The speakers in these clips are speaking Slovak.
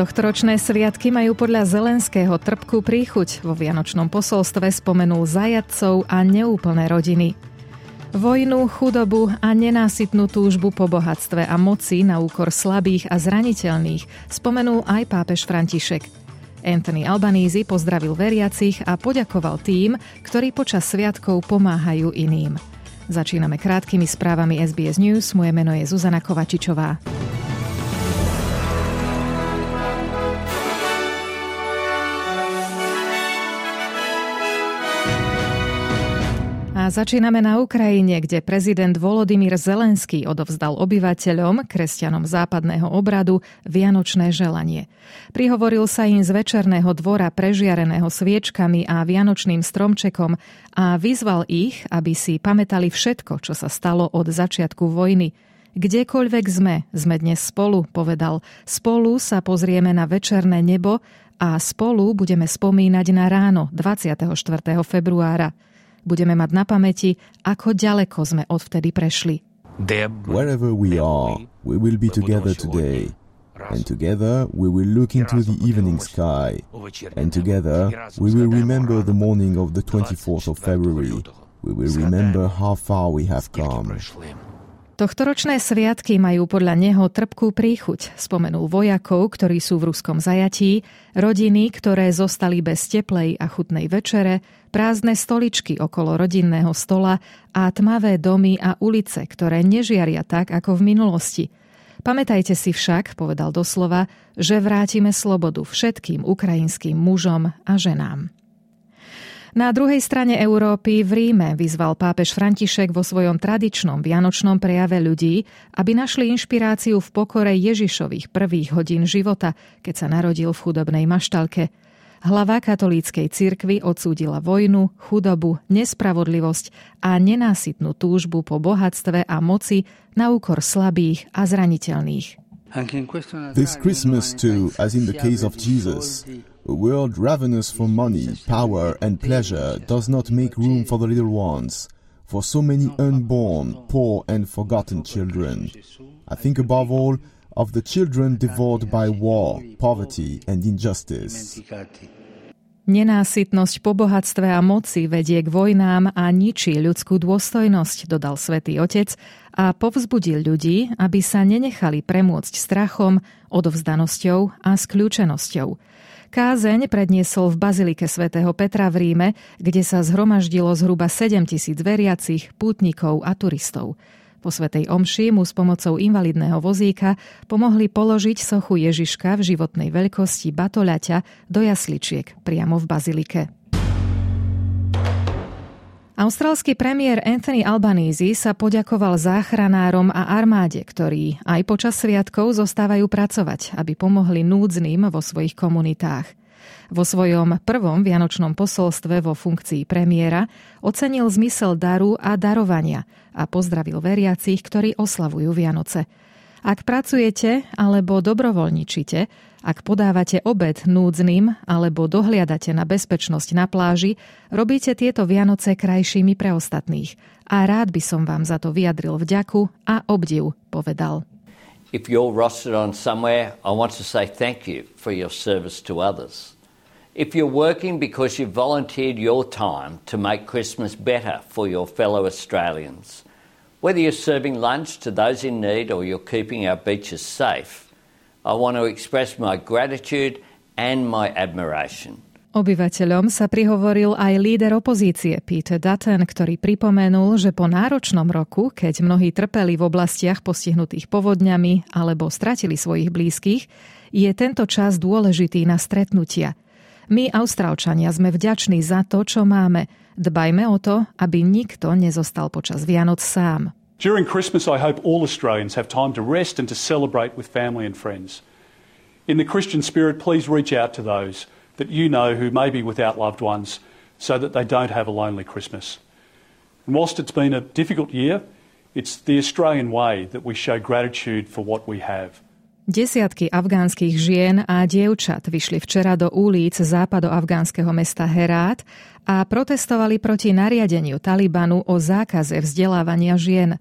Tohtoročné sviatky majú podľa Zelenského trpkú príchuť. Vo Vianočnom posolstve spomenul zajadcov a neúplné rodiny. Vojnu, chudobu a nenásytnú túžbu po bohatstve a moci na úkor slabých a zraniteľných spomenul aj pápež František. Anthony Albanízy pozdravil veriacich a poďakoval tým, ktorí počas sviatkov pomáhajú iným. Začíname krátkými správami SBS News. Moje meno je Zuzana Kovačičová. Začíname na Ukrajine, kde prezident Volodymyr Zelenský odovzdal obyvateľom, kresťanom západného obradu, vianočné želanie. Prihovoril sa im z večerného dvora prežiareného sviečkami a vianočným stromčekom a vyzval ich, aby si pamätali všetko, čo sa stalo od začiatku vojny. Kdekoľvek sme, sme dnes spolu, povedal. Spolu sa pozrieme na večerné nebo a spolu budeme spomínať na ráno 24. februára. Budeme mať na pamäti, ako ďaleko sme odvtedy prešli. Wherever we are, we will be together today. And together we will look into the evening sky. And together we will remember the morning of the 24th of February. We will remember how far we have come. Tohtoročné sviatky majú podľa neho trpkú príchuť. Spomenul vojakov, ktorí sú v ruskom zajatí, rodiny, ktoré zostali bez teplej a chutnej večere, prázdne stoličky okolo rodinného stola a tmavé domy a ulice, ktoré nežiaria tak ako v minulosti. Pamätajte si však, povedal doslova, že vrátime slobodu všetkým ukrajinským mužom a ženám. Na druhej strane Európy v Ríme vyzval pápež František vo svojom tradičnom vianočnom prejave ľudí, aby našli inšpiráciu v pokore Ježišových prvých hodín života, keď sa narodil v chudobnej maštalke. Hlava katolíckej cirkvy odsúdila vojnu, chudobu, nespravodlivosť a nenásytnú túžbu po bohatstve a moci na úkor slabých a zraniteľných. This Christmas too, as in the case of Jesus, A world ravenous for money, power, and pleasure does not make room for the little ones, for so many unborn, poor, and forgotten children. I think above all of the children devoured by war, poverty, and injustice. Nenásytnosť po bohatstve a moci vedie k vojnám a ničí ľudskú dôstojnosť, dodal svätý Otec a povzbudil ľudí, aby sa nenechali premôcť strachom, odovzdanosťou a skľúčenosťou. Kázeň predniesol v Bazilike svätého Petra v Ríme, kde sa zhromaždilo zhruba 7 tisíc veriacich, pútnikov a turistov. Po svetej omši mu s pomocou invalidného vozíka pomohli položiť sochu Ježiška v životnej veľkosti batoľaťa do jasličiek priamo v bazilike. Austrálsky premiér Anthony Albanese sa poďakoval záchranárom a armáde, ktorí aj počas sviatkov zostávajú pracovať, aby pomohli núdznym vo svojich komunitách. Vo svojom prvom vianočnom posolstve vo funkcii premiéra ocenil zmysel daru a darovania a pozdravil veriacich, ktorí oslavujú Vianoce. Ak pracujete alebo dobrovoľničite, ak podávate obed núdznym alebo dohliadate na bezpečnosť na pláži, robíte tieto Vianoce krajšími pre ostatných. A rád by som vám za to vyjadril vďaku a obdiv, povedal. If you're rostered on somewhere, I want to say thank you for your service to others. If you're working because you've volunteered your time to make Christmas better for your fellow Australians, whether you're serving lunch to those in need or you're keeping our beaches safe, I want to express my gratitude and my admiration. Obyvateľom sa prihovoril aj líder opozície Peter Dutton, ktorý pripomenul, že po náročnom roku, keď mnohí trpeli v oblastiach postihnutých povodňami alebo stratili svojich blízkych, je tento čas dôležitý na stretnutia. My, Austrálčania, sme vďační za to, čo máme. Dbajme o to, aby nikto nezostal počas Vianoc sám. During Christmas, I hope all Australians have time to rest and to celebrate with family and friends. In the Christian spirit, please reach out to those that you know who may be without loved ones so that they don't have a lonely Christmas. And whilst it's been a difficult year, it's the Australian way that we show gratitude for what we have. Desiatky afgánskych žien a dievčat vyšli včera do ulic západo-afgánskeho mesta Herát a protestovali proti nariadeniu Talibanu o zákaze vzdelávania žien.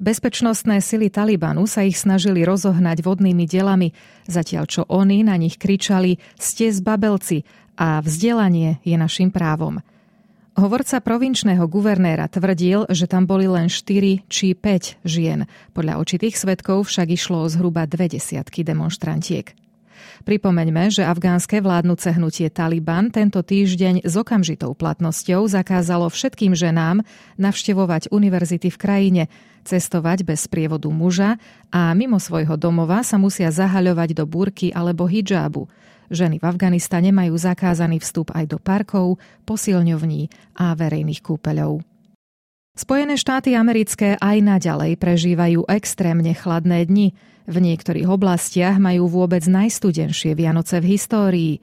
Bezpečnostné sily Talibanu sa ich snažili rozohnať vodnými delami, zatiaľ čo oni na nich kričali ste zbabelci a vzdelanie je našim právom. Hovorca provinčného guvernéra tvrdil, že tam boli len 4 či 5 žien. Podľa očitých svetkov však išlo o zhruba dve desiatky demonstrantiek. Pripomeňme, že afgánske vládnuce hnutie Taliban tento týždeň s okamžitou platnosťou zakázalo všetkým ženám navštevovať univerzity v krajine, cestovať bez prievodu muža a mimo svojho domova sa musia zahaľovať do búrky alebo hidžábu – Ženy v Afganistane majú zakázaný vstup aj do parkov, posilňovní a verejných kúpeľov. Spojené štáty americké aj naďalej prežívajú extrémne chladné dni. V niektorých oblastiach majú vôbec najstudenšie Vianoce v histórii.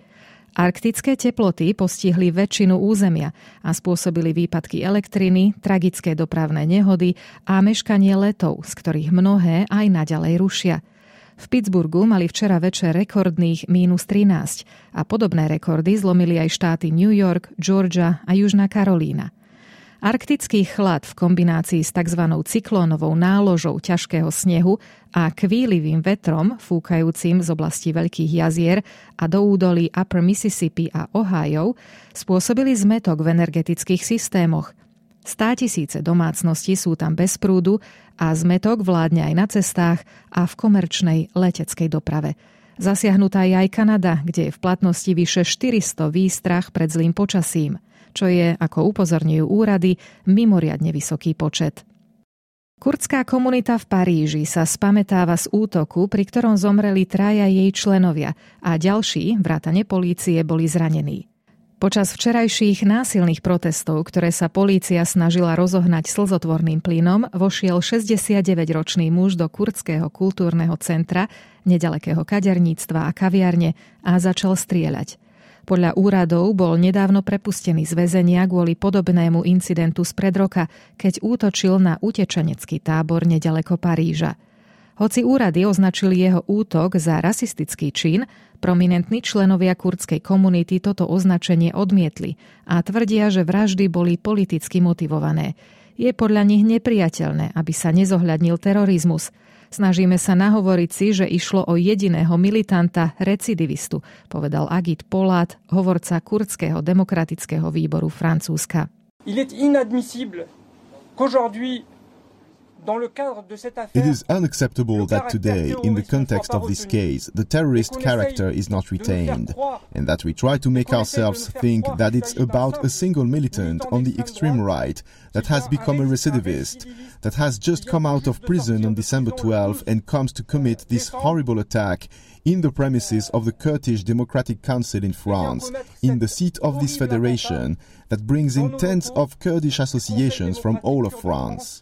Arktické teploty postihli väčšinu územia a spôsobili výpadky elektriny, tragické dopravné nehody a meškanie letov, z ktorých mnohé aj naďalej rušia – v Pittsburghu mali včera večer rekordných mínus 13 a podobné rekordy zlomili aj štáty New York, Georgia a Južná Karolína. Arktický chlad v kombinácii s tzv. cyklónovou náložou ťažkého snehu a kvílivým vetrom fúkajúcim z oblasti Veľkých jazier a do údolí Upper Mississippi a Ohio spôsobili zmetok v energetických systémoch – Stá tisíce domácností sú tam bez prúdu a zmetok vládne aj na cestách a v komerčnej leteckej doprave. Zasiahnutá je aj Kanada, kde je v platnosti vyše 400 výstrach pred zlým počasím, čo je, ako upozorňujú úrady, mimoriadne vysoký počet. Kurdská komunita v Paríži sa spametáva z útoku, pri ktorom zomreli traja jej členovia a ďalší, vrátane polície, boli zranení. Počas včerajších násilných protestov, ktoré sa polícia snažila rozohnať slzotvorným plynom, vošiel 69-ročný muž do kurdského kultúrneho centra, nedalekého kaderníctva a kaviarne a začal strieľať. Podľa úradov bol nedávno prepustený z väzenia kvôli podobnému incidentu z pred roka, keď útočil na utečenecký tábor nedaleko Paríža. Hoci úrady označili jeho útok za rasistický čin, prominentní členovia kurdskej komunity toto označenie odmietli a tvrdia, že vraždy boli politicky motivované. Je podľa nich nepriateľné, aby sa nezohľadnil terorizmus. Snažíme sa nahovoriť si, že išlo o jediného militanta, recidivistu, povedal Agit Polát, hovorca kurdského demokratického výboru Francúzska. Il est inadmissible qu'aujourd'hui It is unacceptable that today, in the context of this case, the terrorist character is not retained, and that we try to make ourselves think that it's about a single militant on the extreme right that has become a recidivist, that has just come out of prison on December 12 and comes to commit this horrible attack in the premises of the Kurdish Democratic Council in France, in the seat of this federation that brings in tens of Kurdish associations from all of France.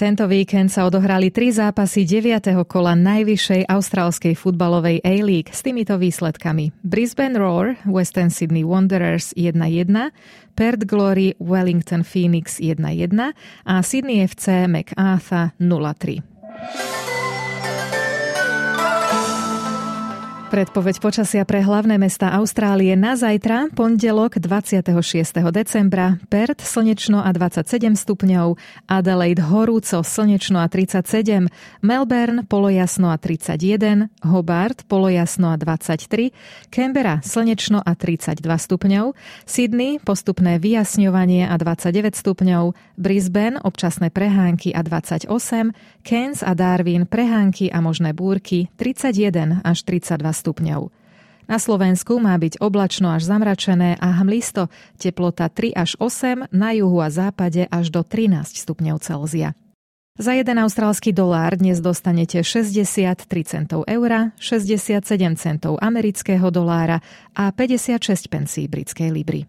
Tento víkend sa odohrali tri zápasy 9. kola najvyššej austrálskej futbalovej A-League s týmito výsledkami. Brisbane Roar, Western Sydney Wanderers 1-1, Perth Glory Wellington Phoenix 1-1 a Sydney FC MacArthur 0-3. Predpoveď počasia pre hlavné mesta Austrálie na zajtra, pondelok 26. decembra, Perth slnečno a 27 stupňov, Adelaide horúco slnečno a 37, Melbourne polojasno a 31, Hobart polojasno a 23, Canberra slnečno a 32 stupňov, Sydney postupné vyjasňovanie a 29 stupňov, Brisbane občasné prehánky a 28, Cairns a Darwin prehánky a možné búrky 31 až 32 stupňov. Na Slovensku má byť oblačno až zamračené a hmlisto, teplota 3 až 8, na juhu a západe až do 13 stupňov Celzia. Za jeden austrálsky dolár dnes dostanete 63 centov eura, 67 centov amerického dolára a 56 pencí britskej libry.